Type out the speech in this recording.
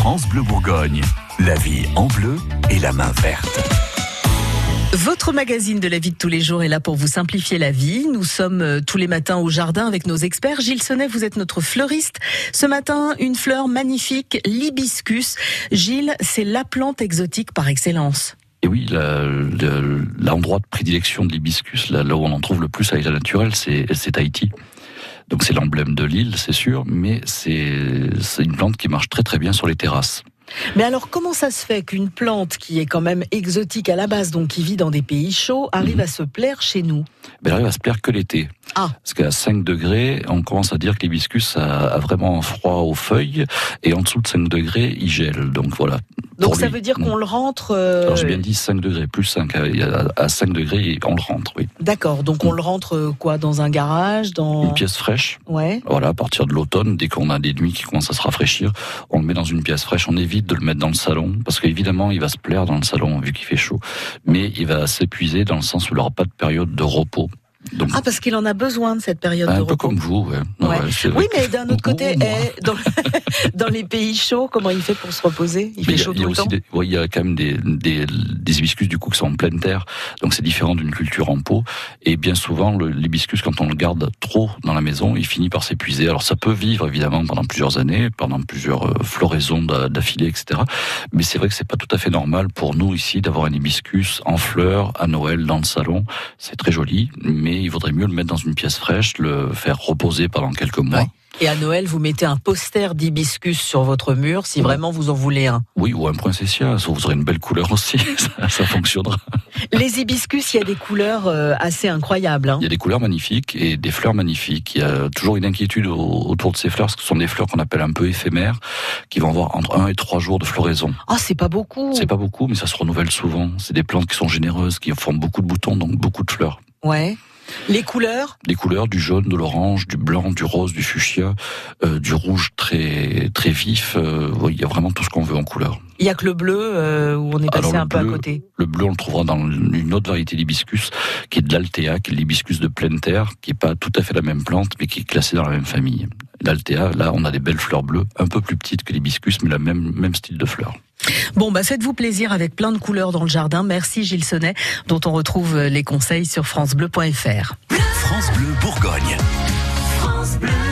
France Bleu Bourgogne, la vie en bleu et la main verte. Votre magazine de la vie de tous les jours est là pour vous simplifier la vie. Nous sommes euh, tous les matins au jardin avec nos experts. Gilles Sonnet, vous êtes notre fleuriste. Ce matin, une fleur magnifique, l'hibiscus. Gilles, c'est la plante exotique par excellence. Et oui, l'endroit de prédilection de l'hibiscus, là, où on en trouve le plus à l'état naturel, c'est Tahiti. Donc c'est l'emblème de l'île, c'est sûr, mais c'est une plante qui marche très très bien sur les terrasses. Mais alors, comment ça se fait qu'une plante qui est quand même exotique à la base, donc qui vit dans des pays chauds, arrive mhm. à se plaire chez nous? Ben, Elle arrive à se plaire que l'été. Ah. Parce qu'à 5 degrés, on commence à dire que l'hibiscus a, a, vraiment froid aux feuilles, et en dessous de 5 degrés, il gèle. Donc voilà, donc ça veut dire qu'on le rentre. Euh... Alors j'ai bien dit 5 degrés, plus 5. À 5 degrés, on le rentre, oui. D'accord. Donc on le rentre euh, quoi Dans un garage dans... Une pièce fraîche. Ouais. Voilà, à partir de l'automne, dès qu'on a des nuits qui commencent à se rafraîchir, on le met dans une pièce fraîche. On évite de le mettre dans le salon, parce qu'évidemment, il va se plaire dans le salon vu qu'il fait chaud. Mais il va s'épuiser dans le sens où il n'aura pas de période de repos ah, parce qu'il en a besoin de cette période un de repos. Un peu comme vous, ouais. oui, mais d'un autre côté, eh, dans, dans, les pays chauds, comment il fait pour se reposer? Il fait chaud tout le temps? Il y a quand même des, des, des, hibiscus du coup qui sont en pleine terre, donc c'est différent d'une culture en pot. Et bien souvent, l'hibiscus, quand on le garde trop dans la maison, il finit par s'épuiser. Alors ça peut vivre évidemment pendant plusieurs années, pendant plusieurs euh, floraisons d'affilée, etc. Mais c'est vrai que c'est pas tout à fait normal pour nous ici d'avoir un hibiscus en fleurs à Noël dans le salon. C'est très joli, mais il vaudrait mieux le mettre dans une pièce fraîche, le faire reposer pendant quelques mois. Et à Noël, vous mettez un poster d'hibiscus sur votre mur, si vraiment vous en voulez un. Oui, ou un princessia, vous aurez une belle couleur aussi, ça, fonctionnera. Les hibiscus, il y a des couleurs euh, assez incroyables. Hein. Il y a des couleurs magnifiques et des fleurs magnifiques. Il y a toujours une inquiétude autour de ces fleurs, parce que ce sont des fleurs qu'on appelle un peu éphémères, qui vont avoir entre un et trois jours de floraison. Ah, c'est pas beaucoup. C'est pas beaucoup, mais ça se renouvelle souvent. C'est des plantes qui sont généreuses, qui font beaucoup de boutons, donc beaucoup de fleurs. Ouais. Les couleurs? Les couleurs du jaune, de l'orange, du blanc, du rose, du fuchsia, euh, du rouge très très vif. Euh, il y a vraiment tout ce qu'on veut en couleur. Il y a que le bleu euh, où on est passé un peu à côté. Le bleu, on le trouvera dans une autre variété d'hibiscus, qui est de l'altea, qui est l'hibiscus de pleine terre, qui est pas tout à fait la même plante, mais qui est classée dans la même famille. L'altea, là, on a des belles fleurs bleues, un peu plus petites que l'hibiscus, mais le même même style de fleurs. Bon, bah faites-vous plaisir avec plein de couleurs dans le jardin. Merci Gilles Sonnet, dont on retrouve les conseils sur francebleu.fr. France Bleu Bourgogne. France Bleu.